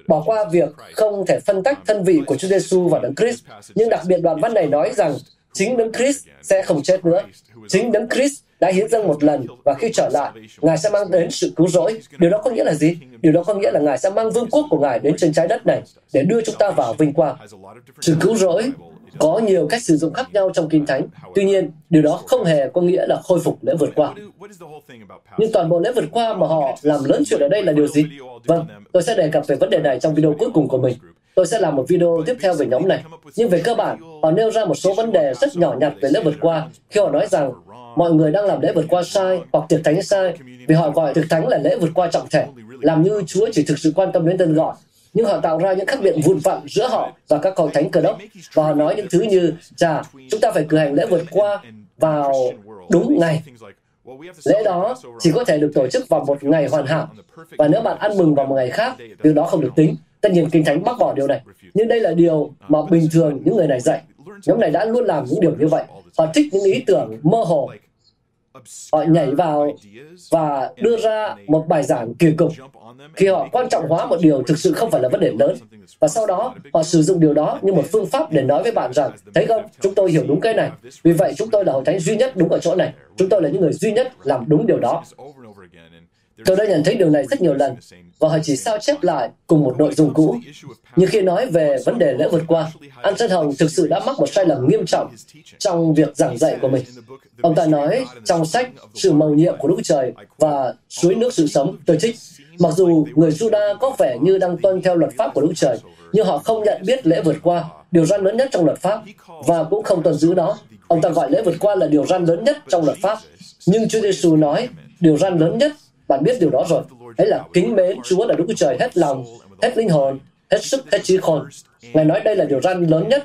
Bỏ qua việc không thể phân tách thân vị của Chúa Giêsu và đấng Christ, nhưng đặc biệt đoạn văn này nói rằng chính đấng Christ sẽ không chết nữa. Chính đấng Christ đã hiến dâng một lần và khi trở lại, Ngài sẽ mang đến sự cứu rỗi. Điều đó có nghĩa là gì? Điều đó có nghĩa là Ngài sẽ mang vương quốc của Ngài đến trên trái đất này để đưa chúng ta vào vinh quang. Sự cứu rỗi có nhiều cách sử dụng khác nhau trong Kinh Thánh. Tuy nhiên, điều đó không hề có nghĩa là khôi phục lễ vượt qua. Nhưng toàn bộ lễ vượt qua mà họ làm lớn chuyện ở đây là điều gì? Vâng, tôi sẽ đề cập về vấn đề này trong video cuối cùng của mình. Tôi sẽ làm một video tiếp theo về nhóm này. Nhưng về cơ bản, họ nêu ra một số vấn đề rất nhỏ nhặt về lễ vượt qua khi họ nói rằng mọi người đang làm lễ vượt qua sai hoặc thực thánh sai vì họ gọi thực thánh là lễ vượt qua trọng thể, làm như Chúa chỉ thực sự quan tâm đến tên gọi. Nhưng họ tạo ra những khác biệt vụn vặn giữa họ và các cầu thánh cơ đốc và họ nói những thứ như chà chúng ta phải cử hành lễ vượt qua vào đúng ngày. Lễ đó chỉ có thể được tổ chức vào một ngày hoàn hảo và nếu bạn ăn mừng vào một ngày khác điều đó không được tính. Tất nhiên kinh thánh bác bỏ điều này nhưng đây là điều mà bình thường những người này dạy. Nhóm này đã luôn làm những điều như vậy. Họ thích những ý tưởng mơ hồ họ nhảy vào và đưa ra một bài giảng kỳ cục khi họ quan trọng hóa một điều thực sự không phải là vấn đề lớn. và sau đó họ sử dụng điều đó như một phương pháp để nói với bạn rằng thấy không? chúng tôi hiểu đúng cái này. vì vậy chúng tôi là hội thánh duy nhất đúng ở chỗ này. chúng tôi là những người duy nhất làm đúng điều đó Tôi đã nhận thấy điều này rất nhiều lần, và họ chỉ sao chép lại cùng một nội dung cũ. Nhưng khi nói về vấn đề lễ vượt qua, An Hồng thực sự đã mắc một sai lầm nghiêm trọng trong việc giảng dạy của mình. Ông ta nói trong sách Sự mầu nhiệm của Đức Trời và Suối nước sự sống, tôi trích, mặc dù người Juda có vẻ như đang tuân theo luật pháp của Đức Trời, nhưng họ không nhận biết lễ vượt qua, điều răn lớn nhất trong luật pháp, và cũng không tuân giữ nó. Ông ta gọi lễ vượt qua là điều răn lớn nhất trong luật pháp. Nhưng Chúa Giêsu nói, điều răn lớn nhất bạn biết điều đó rồi. Đấy là kính mến Chúa là Đức Chúa Trời hết lòng, hết linh hồn, hết sức, hết trí khôn. Ngài nói đây là điều răn lớn nhất,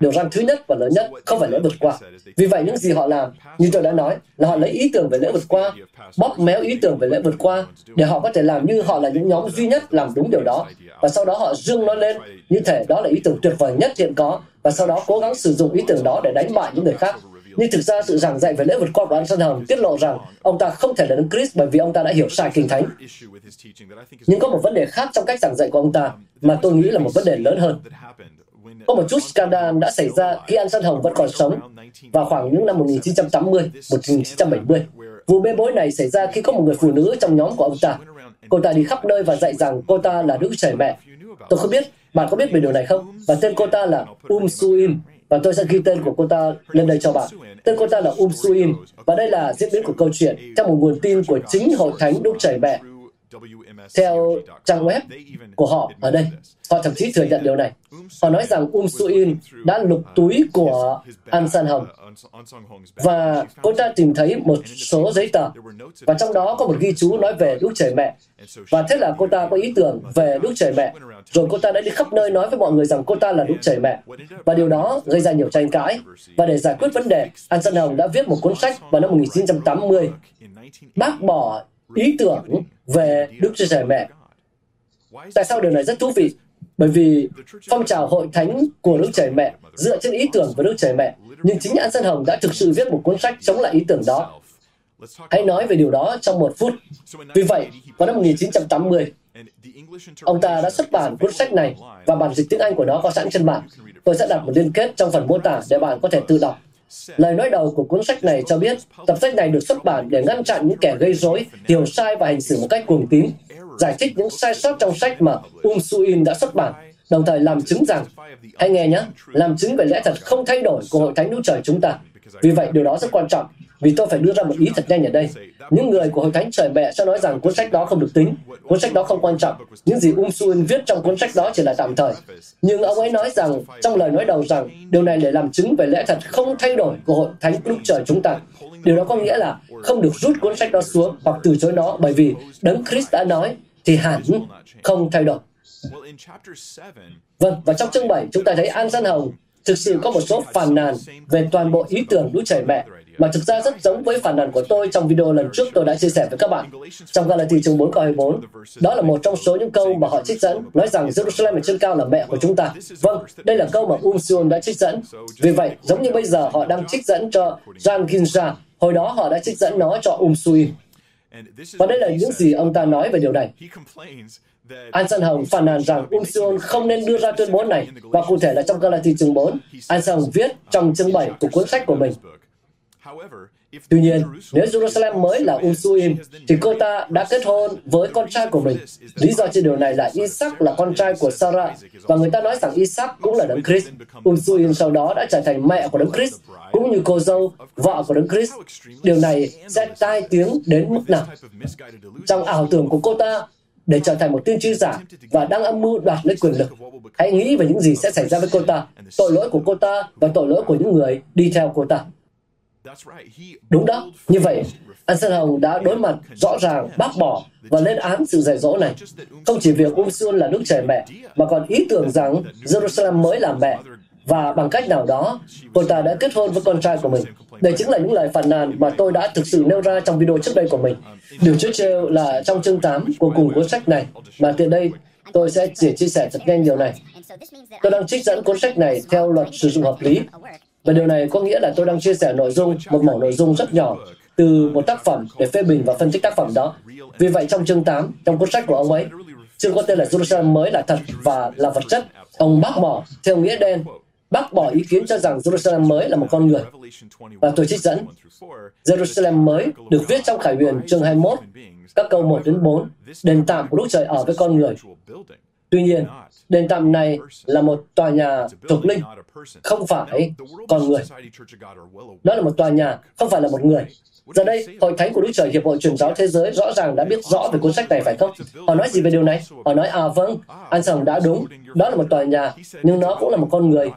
điều răn thứ nhất và lớn nhất, không phải lễ vượt qua. Vì vậy những gì họ làm, như tôi đã nói, là họ lấy ý tưởng về lễ vượt qua, bóp méo ý tưởng về lễ vượt qua, để họ có thể làm như họ là những nhóm duy nhất làm đúng điều đó. Và sau đó họ dương nó lên, như thể đó là ý tưởng tuyệt vời nhất hiện có, và sau đó cố gắng sử dụng ý tưởng đó để đánh bại những người khác. Nhưng thực ra sự giảng dạy về lễ vượt qua của An Hồng tiết lộ rằng ông ta không thể là Đức Christ bởi vì ông ta đã hiểu sai kinh thánh. Nhưng có một vấn đề khác trong cách giảng dạy của ông ta mà tôi nghĩ là một vấn đề lớn hơn. Có một chút scandal đã xảy ra khi An Hồng vẫn còn sống vào khoảng những năm 1980, 1970. Vụ bê bối này xảy ra khi có một người phụ nữ trong nhóm của ông ta. Cô ta đi khắp nơi và dạy rằng cô ta là Đức Trời Mẹ. Tôi không biết, bạn có biết về điều này không? Và tên cô ta là Um Suim, và tôi sẽ ghi tên của cô ta lên đây cho bạn. Tên cô ta là Um Suin, và đây là diễn biến của câu chuyện theo một nguồn tin của chính Hội Thánh Đức Trời Mẹ. Theo trang web của họ ở đây, họ thậm chí thừa nhận điều này. Họ nói rằng Um Suin đã lục túi của An San Hồng và cô ta tìm thấy một số giấy tờ và trong đó có một ghi chú nói về Đức Trời Mẹ. Và thế là cô ta có ý tưởng về Đức Trời Mẹ. Rồi cô ta đã đi khắp nơi nói với mọi người rằng cô ta là Đức Trời Mẹ. Và điều đó gây ra nhiều tranh cãi. Và để giải quyết vấn đề, An Sơn Hồng đã viết một cuốn sách vào năm 1980 bác bỏ ý tưởng về Đức Chúa Trời Mẹ. Tại sao điều này rất thú vị? Bởi vì phong trào hội thánh của Đức Trời Mẹ dựa trên ý tưởng về Đức Trời Mẹ, nhưng chính An Sơn Hồng đã thực sự viết một cuốn sách chống lại ý tưởng đó. Hãy nói về điều đó trong một phút. Vì vậy, vào năm 1980, ông ta đã xuất bản cuốn sách này và bản dịch tiếng Anh của nó có sẵn trên mạng. Tôi sẽ đặt một liên kết trong phần mô tả để bạn có thể tự đọc. Lời nói đầu của cuốn sách này cho biết tập sách này được xuất bản để ngăn chặn những kẻ gây rối, hiểu sai và hành xử một cách cuồng tín, giải thích những sai sót trong sách mà Um Suin đã xuất bản, đồng thời làm chứng rằng, hãy nghe nhé, làm chứng về lẽ thật không thay đổi của Hội Thánh Đức Trời chúng ta. Vì vậy, điều đó rất quan trọng, vì tôi phải đưa ra một ý thật nhanh ở đây. Những người của Hội Thánh Trời Mẹ sẽ nói rằng cuốn sách đó không được tính, cuốn sách đó không quan trọng. Những gì Um Suin viết trong cuốn sách đó chỉ là tạm thời. Nhưng ông ấy nói rằng, trong lời nói đầu rằng, điều này để làm chứng về lẽ thật không thay đổi của Hội Thánh Đức Trời chúng ta. Điều đó có nghĩa là không được rút cuốn sách đó xuống hoặc từ chối nó bởi vì Đấng Christ đã nói thì hẳn không thay đổi. Vâng, và trong chương 7 chúng ta thấy An dân Hồng thực sự có một số phàn nàn về toàn bộ ý tưởng Đức Trời Mẹ mà thực ra rất giống với phản nàn của tôi trong video lần trước tôi đã chia sẻ với các bạn. Trong Galatia chương 4 câu 24, đó là một trong số những câu mà họ trích dẫn, nói rằng Jerusalem ở trên cao là mẹ của chúng ta. Vâng, đây là câu mà Um Sion đã trích dẫn. Vì vậy, giống như bây giờ họ đang trích dẫn cho Jan Ginza, hồi đó họ đã trích dẫn nó cho Um Và đây là những gì ông ta nói về điều này. An San Hồng phản nàn rằng Um Sion không nên đưa ra tuyên bố này, và cụ thể là trong Galati chương 4, An San Hồng viết trong chương 7 của cuốn sách của mình. Tuy nhiên, nếu Jerusalem mới là Umsuim, thì cô ta đã kết hôn với con trai của mình. Lý do trên điều này là Isaac là con trai của Sarah, và người ta nói rằng Isaac cũng là đấng Christ. Umsuim sau đó đã trở thành mẹ của đấng Christ, cũng như cô dâu, vợ của đấng Christ. Điều này sẽ tai tiếng đến mức nào? Trong ảo tưởng của cô ta, để trở thành một tiên tri giả và đang âm mưu đoạt lấy quyền lực. Hãy nghĩ về những gì sẽ xảy ra với cô ta, tội lỗi của cô ta và tội lỗi của những người đi theo cô ta. Đúng đó, như vậy, An Sơn Hồng đã đối mặt rõ ràng bác bỏ và lên án sự dạy dỗ này. Không chỉ việc Um Xuân là nước trời mẹ, mà còn ý tưởng rằng Jerusalem mới là mẹ, và bằng cách nào đó, cô ta đã kết hôn với con trai của mình. Đây chính là những lời phản nàn mà tôi đã thực sự nêu ra trong video trước đây của mình. Điều trước trêu là trong chương 8 của cùng cuốn sách này, mà tiện đây tôi sẽ chỉ chia sẻ thật nhanh điều này. Tôi đang trích dẫn cuốn sách này theo luật sử dụng hợp lý, và điều này có nghĩa là tôi đang chia sẻ nội dung, một mẫu nội dung rất nhỏ từ một tác phẩm để phê bình và phân tích tác phẩm đó. Vì vậy trong chương 8, trong cuốn sách của ông ấy, chương có tên là Jerusalem mới là thật và là vật chất. Ông bác bỏ theo nghĩa đen bác bỏ ý kiến cho rằng Jerusalem mới là một con người. Và tôi trích dẫn, Jerusalem mới được viết trong Khải Huyền chương 21, các câu 1 đến 4, đền tạm của Đức Trời ở với con người. Tuy nhiên, đền tạm này là một tòa nhà thuộc linh, không phải con người. Đó là một tòa nhà, không phải là một người. Giờ đây, Hội Thánh của Đức Trời Hiệp hội Truyền giáo Thế giới rõ ràng đã biết rõ về cuốn sách này phải không? Họ nói gì về điều này? Họ nói, à vâng, anh Sòng đã đúng, đó là một tòa nhà, nhưng nó cũng là một con người.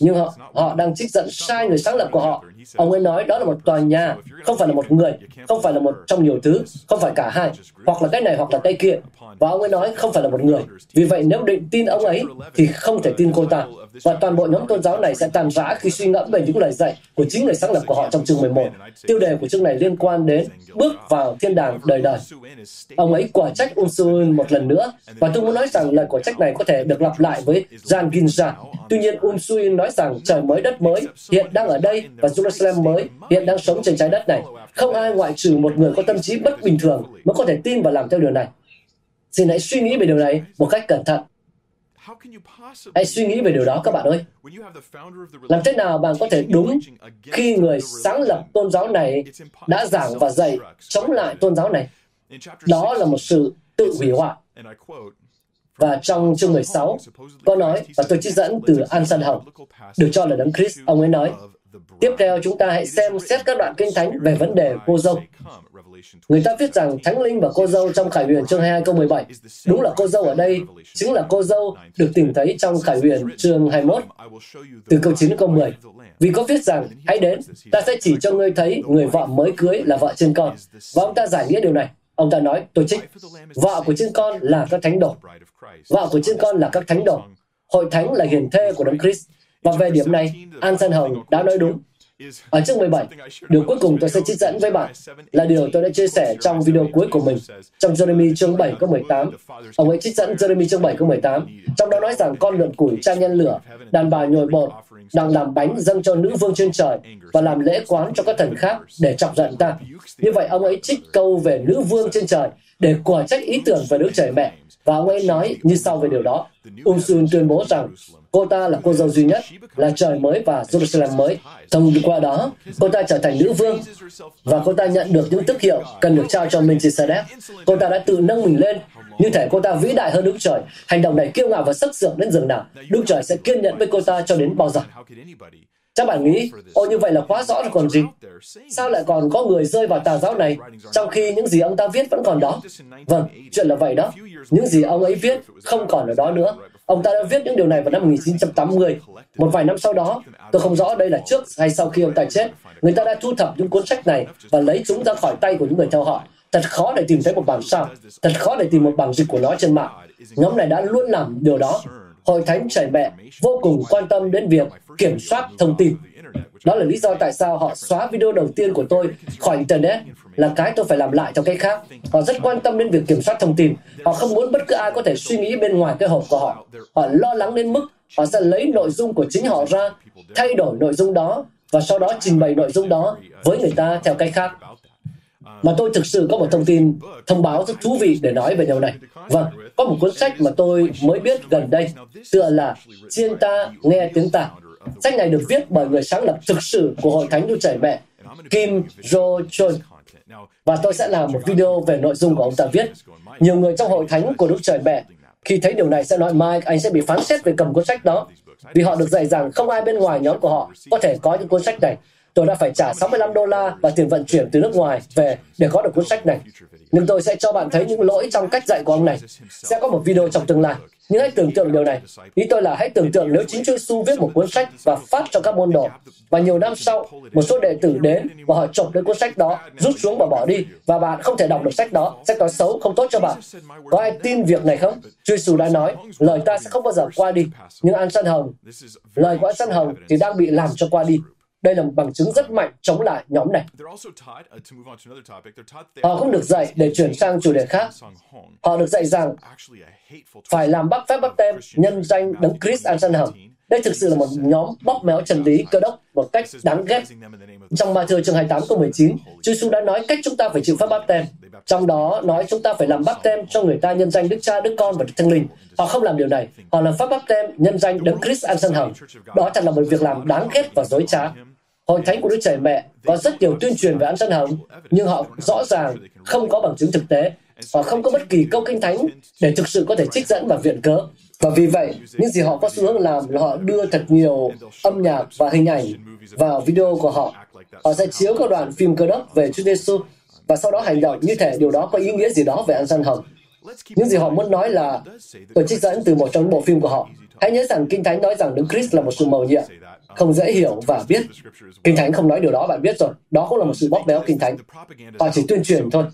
Nhưng họ, họ đang trích dẫn sai người sáng lập của họ. Ông ấy nói đó là một tòa nhà, không phải là một người, không phải là một trong nhiều thứ, không phải cả hai, hoặc là cái này hoặc là cái kia. Và ông ấy nói không phải là một người. Vì vậy nếu định tin ông ấy thì không thể tin cô ta. Và toàn bộ nhóm tôn giáo này sẽ tàn rã khi suy ngẫm về những lời dạy của chính người sáng lập của họ trong chương 11. Tiêu đề của chương này liên quan đến bước vào thiên đàng đời đời. Ông ấy quả trách Um Suin một lần nữa, và tôi muốn nói rằng lời quả trách này có thể được lặp lại với Jan Ginza. Tuy nhiên, Um Suin nói rằng trời mới đất mới hiện đang ở đây và Jerusalem mới hiện đang sống trên trái đất này. Không ai ngoại trừ một người có tâm trí bất bình thường mới có thể tin và làm theo điều này. Xin hãy suy nghĩ về điều này một cách cẩn thận. Hãy suy nghĩ về điều đó các bạn ơi. Làm thế nào bạn có thể đúng khi người sáng lập tôn giáo này đã giảng và dạy chống lại tôn giáo này? Đó là một sự tự hủy hoại. Và trong chương 16, có nói, và tôi chỉ dẫn từ An San Hồng, được cho là đấng Chris, ông ấy nói, Tiếp theo chúng ta hãy xem xét các đoạn kinh thánh về vấn đề cô dâu. Người ta viết rằng Thánh Linh và cô dâu trong Khải Huyền chương 22 câu 17. Đúng là cô dâu ở đây chính là cô dâu được tìm thấy trong Khải Huyền chương 21 từ câu 9 đến câu 10. Vì có viết rằng, hãy đến, ta sẽ chỉ cho ngươi thấy người vợ mới cưới là vợ trên con. Và ông ta giải nghĩa điều này. Ông ta nói, tôi trích, vợ của trên con là các thánh đồ. Vợ của trên con là các thánh đồ. Hội thánh là hiền thê của Đấng Christ. Và về điểm này, An San Hồng đã nói đúng. Ở chương 17, điều cuối cùng tôi sẽ trích dẫn với bạn là điều tôi đã chia sẻ trong video cuối của mình trong Jeremy chương 7 câu 18. Ông ấy trích dẫn Jeremy chương 7 câu 18. Trong đó nói rằng con lượn củi cha nhân lửa, đàn bà nhồi bột, đang làm bánh dâng cho nữ vương trên trời và làm lễ quán cho các thần khác để chọc giận ta. Như vậy ông ấy trích câu về nữ vương trên trời để quả trách ý tưởng về Đức Trời Mẹ. Và ông ấy nói như sau về điều đó. Ung Sun tuyên bố rằng cô ta là cô dâu duy nhất, là trời mới và Jerusalem mới. Thông qua đó, cô ta trở thành nữ vương và cô ta nhận được những tước hiệu cần được trao cho Melchizedek. Cô ta đã tự nâng mình lên, như thể cô ta vĩ đại hơn Đức Trời. Hành động này kiêu ngạo và sắc sượng đến rừng nào. Đức Trời sẽ kiên nhẫn với cô ta cho đến bao giờ. Chắc bạn nghĩ, ô như vậy là quá rõ rồi còn gì? Sao lại còn có người rơi vào tà giáo này, trong khi những gì ông ta viết vẫn còn đó? Vâng, chuyện là vậy đó. Những gì ông ấy viết không còn ở đó nữa. Ông ta đã viết những điều này vào năm 1980. Một vài năm sau đó, tôi không rõ đây là trước hay sau khi ông ta chết, người ta đã thu thập những cuốn sách này và lấy chúng ra khỏi tay của những người theo họ. Thật khó để tìm thấy một bản sao, thật khó để tìm một bản dịch của nó trên mạng. Nhóm này đã luôn làm điều đó. Hội Thánh Trời Mẹ vô cùng quan tâm đến việc kiểm soát thông tin. Đó là lý do tại sao họ xóa video đầu tiên của tôi khỏi Internet, là cái tôi phải làm lại theo cách khác. Họ rất quan tâm đến việc kiểm soát thông tin. Họ không muốn bất cứ ai có thể suy nghĩ bên ngoài cái hộp của họ. Họ lo lắng đến mức họ sẽ lấy nội dung của chính họ ra, thay đổi nội dung đó, và sau đó trình bày nội dung đó với người ta theo cách khác. Mà tôi thực sự có một thông tin thông báo rất thú vị để nói về điều này. Vâng, có một cuốn sách mà tôi mới biết gần đây, tựa là Chiên ta nghe tiếng ta. Sách này được viết bởi người sáng lập thực sự của Hội Thánh Đức Trời Mẹ, Kim Jo Chun. Và tôi sẽ làm một video về nội dung của ông ta viết. Nhiều người trong Hội Thánh của Đức Trời Mẹ khi thấy điều này sẽ nói Mike, anh sẽ bị phán xét về cầm cuốn sách đó. Vì họ được dạy rằng không ai bên ngoài nhóm của họ có thể có những cuốn sách này tôi đã phải trả 65 đô la và tiền vận chuyển từ nước ngoài về để có được cuốn sách này. Nhưng tôi sẽ cho bạn thấy những lỗi trong cách dạy của ông này. Sẽ có một video trong tương lai. Nhưng hãy tưởng tượng điều này. Ý tôi là hãy tưởng tượng nếu chính Chúa Giêsu viết một cuốn sách và phát cho các môn đồ. Và nhiều năm sau, một số đệ tử đến và họ chộp lấy cuốn sách đó, rút xuống và bỏ đi. Và bạn không thể đọc được sách đó. Sách đó xấu, không tốt cho bạn. Có ai tin việc này không? Chúa Giêsu đã nói, lời ta sẽ không bao giờ qua đi. Nhưng An Săn Hồng, lời của An Săn Hồng thì đang bị làm cho qua đi. Đây là một bằng chứng rất mạnh chống lại nhóm này. Họ cũng được dạy để chuyển sang chủ đề khác. Họ được dạy rằng phải làm bắt phép bắt tem nhân danh đấng Chris An Hồng. Đây thực sự là một nhóm bóp méo chân lý cơ đốc một cách đáng ghét Trong Matthew chương 28 câu 19, Chúa Giêsu đã nói cách chúng ta phải chịu phép báp tem. Trong đó nói chúng ta phải làm báp tem cho người ta nhân danh Đức Cha, Đức Con và Đức Thánh Linh. Họ không làm điều này. Họ làm pháp báp tem nhân danh Đấng Christ an sân hồng. Đó thật là một việc làm đáng ghét và dối trá. Hội thánh của Đức Trời Mẹ có rất nhiều tuyên truyền về ăn sân hồng, nhưng họ rõ ràng không có bằng chứng thực tế. Họ không có bất kỳ câu kinh thánh để thực sự có thể trích dẫn và viện cớ. Và vì vậy, những gì họ có xu hướng làm là họ đưa thật nhiều âm nhạc và hình ảnh vào video của họ. Họ sẽ chiếu các đoạn phim cơ đốc về Chúa Giêsu và sau đó hành động như thể điều đó có ý nghĩa gì đó về ăn săn hồng. Những gì họ muốn nói là tôi trích dẫn từ một trong những bộ phim của họ. Hãy nhớ rằng Kinh Thánh nói rằng Đức Christ là một sự mầu nhiệm, không dễ hiểu và biết. Kinh Thánh không nói điều đó bạn biết rồi. Đó cũng là một sự bóp méo Kinh Thánh. Họ chỉ tuyên truyền thôi.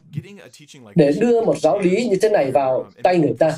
Để đưa một giáo lý như thế này vào tay người ta.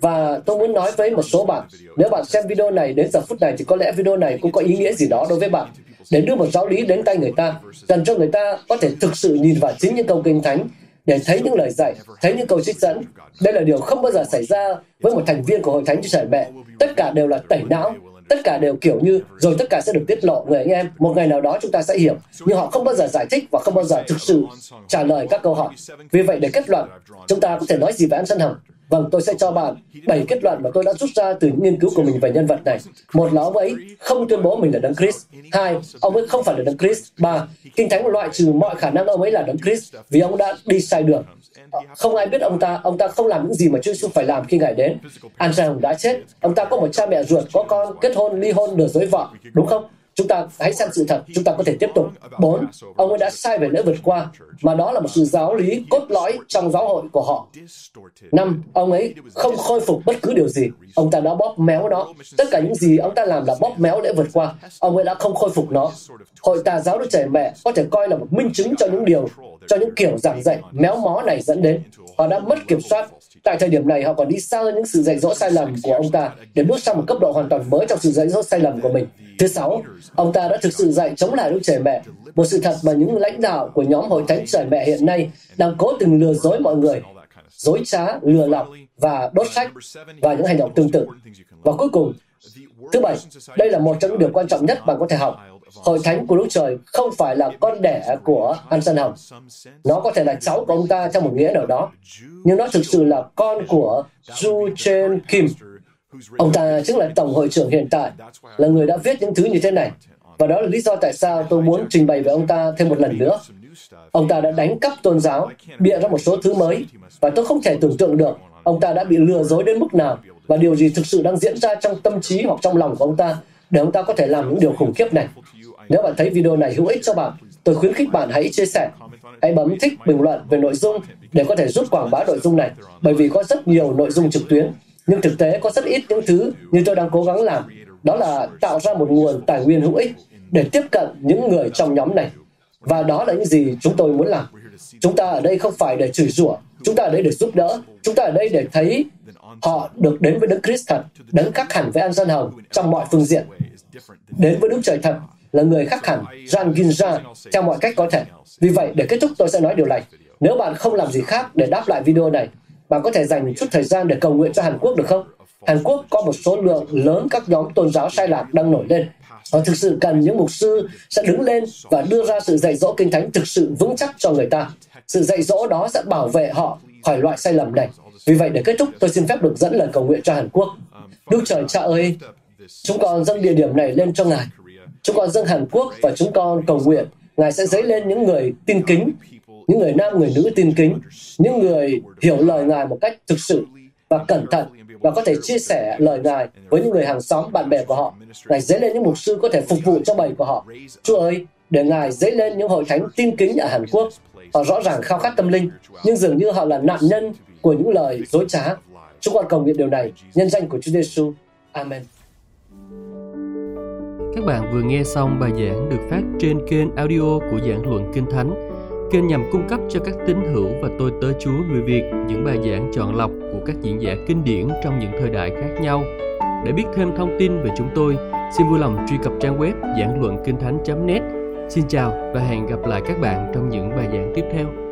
Và tôi muốn nói với một số bạn, nếu bạn xem video này đến giờ phút này thì có lẽ video này cũng có ý nghĩa gì đó đối với bạn. Để đưa một giáo lý đến tay người ta, cần cho người ta có thể thực sự nhìn vào chính những câu kinh thánh để thấy những lời dạy, thấy những câu trích dẫn. Đây là điều không bao giờ xảy ra với một thành viên của Hội Thánh Chúa Trời Mẹ. Tất cả đều là tẩy não, tất cả đều kiểu như rồi tất cả sẽ được tiết lộ người anh em một ngày nào đó chúng ta sẽ hiểu nhưng họ không bao giờ giải thích và không bao giờ thực sự trả lời các câu hỏi vì vậy để kết luận chúng ta có thể nói gì về anh sân hồng Vâng, tôi sẽ cho bạn bảy kết luận mà tôi đã rút ra từ những nghiên cứu của mình về nhân vật này. Một là ông ấy không tuyên bố mình là Đấng Christ. Hai, ông ấy không phải là Đấng Christ. Ba, Kinh Thánh loại trừ mọi khả năng ông ấy là Đấng Christ vì ông đã đi sai đường. Ờ, không ai biết ông ta, ông ta không làm những gì mà Chúa Giêsu phải làm khi Ngài đến. An đã chết, ông ta có một cha mẹ ruột, có con, kết hôn, ly hôn, lừa dối vợ, đúng không? Chúng ta hãy xem sự thật, chúng ta có thể tiếp tục. Bốn, ông ấy đã sai về lễ vượt qua, mà đó là một sự giáo lý cốt lõi trong giáo hội của họ. Năm, ông ấy không khôi phục bất cứ điều gì. Ông ta đã bóp méo nó. Tất cả những gì ông ta làm là bóp méo lễ vượt qua. Ông ấy đã không khôi phục nó. Hội tà giáo Đức Trẻ Mẹ có thể coi là một minh chứng cho những điều, cho những kiểu giảng dạy méo mó này dẫn đến. Họ đã mất kiểm soát. Tại thời điểm này, họ còn đi xa hơn những sự dạy dỗ sai lầm của ông ta để bước sang một cấp độ hoàn toàn mới trong sự dạy dỗ sai lầm của mình. Thứ sáu, ông ta đã thực sự dạy chống lại Đức Trời Mẹ, một sự thật mà những lãnh đạo của nhóm Hội Thánh Trời Mẹ hiện nay đang cố tình lừa dối mọi người, dối trá, lừa lọc và đốt sách và những hành động tương tự. Và cuối cùng, thứ bảy, đây là một trong những điều quan trọng nhất bạn có thể học. Hội Thánh của Đức Trời không phải là con đẻ của An San Hồng. Nó có thể là cháu của ông ta trong một nghĩa nào đó, nhưng nó thực sự là con của Ju Chen Kim, Ông ta chính là tổng hội trưởng hiện tại, là người đã viết những thứ như thế này. Và đó là lý do tại sao tôi muốn trình bày về ông ta thêm một lần nữa. Ông ta đã đánh cắp tôn giáo, bịa ra một số thứ mới, và tôi không thể tưởng tượng được ông ta đã bị lừa dối đến mức nào và điều gì thực sự đang diễn ra trong tâm trí hoặc trong lòng của ông ta để ông ta có thể làm những điều khủng khiếp này. Nếu bạn thấy video này hữu ích cho bạn, tôi khuyến khích bạn hãy chia sẻ. Hãy bấm thích bình luận về nội dung để có thể giúp quảng bá nội dung này, bởi vì có rất nhiều nội dung trực tuyến nhưng thực tế có rất ít những thứ như tôi đang cố gắng làm đó là tạo ra một nguồn tài nguyên hữu ích để tiếp cận những người trong nhóm này và đó là những gì chúng tôi muốn làm chúng ta ở đây không phải để chửi rủa chúng ta ở đây để giúp đỡ chúng ta ở đây để thấy họ được đến với Đức Christ thật, đấng khác hẳn với An Dân Hồng trong mọi phương diện đến với Đức Trời thật là người khác hẳn Jan Ginza theo mọi cách có thể vì vậy, để kết thúc, tôi sẽ nói điều này nếu bạn không làm gì khác để đáp lại video này, bạn có thể dành chút thời gian để cầu nguyện cho Hàn Quốc được không? Hàn Quốc có một số lượng lớn các nhóm tôn giáo sai lạc đang nổi lên. Họ thực sự cần những mục sư sẽ đứng lên và đưa ra sự dạy dỗ kinh thánh thực sự vững chắc cho người ta. Sự dạy dỗ đó sẽ bảo vệ họ khỏi loại sai lầm này. Vì vậy, để kết thúc, tôi xin phép được dẫn lời cầu nguyện cho Hàn Quốc. Đức trời cha ơi, chúng con dâng địa điểm này lên cho Ngài. Chúng con dâng Hàn Quốc và chúng con cầu nguyện Ngài sẽ dấy lên những người tin kính những người nam người nữ tin kính những người hiểu lời ngài một cách thực sự và cẩn thận và có thể chia sẻ lời ngài với những người hàng xóm bạn bè của họ ngài dấy lên những mục sư có thể phục vụ cho bầy của họ chúa ơi để ngài dấy lên những hội thánh tin kính ở hàn quốc họ rõ ràng khao khát tâm linh nhưng dường như họ là nạn nhân của những lời dối trá chúng con cầu nguyện điều này nhân danh của chúa giêsu amen các bạn vừa nghe xong bài giảng được phát trên kênh audio của giảng luận kinh thánh Kênh nhằm cung cấp cho các tín hữu và tôi tớ Chúa người Việt những bài giảng chọn lọc của các diễn giả kinh điển trong những thời đại khác nhau. Để biết thêm thông tin về chúng tôi, xin vui lòng truy cập trang web giảng luận kinh thánh.net. Xin chào và hẹn gặp lại các bạn trong những bài giảng tiếp theo.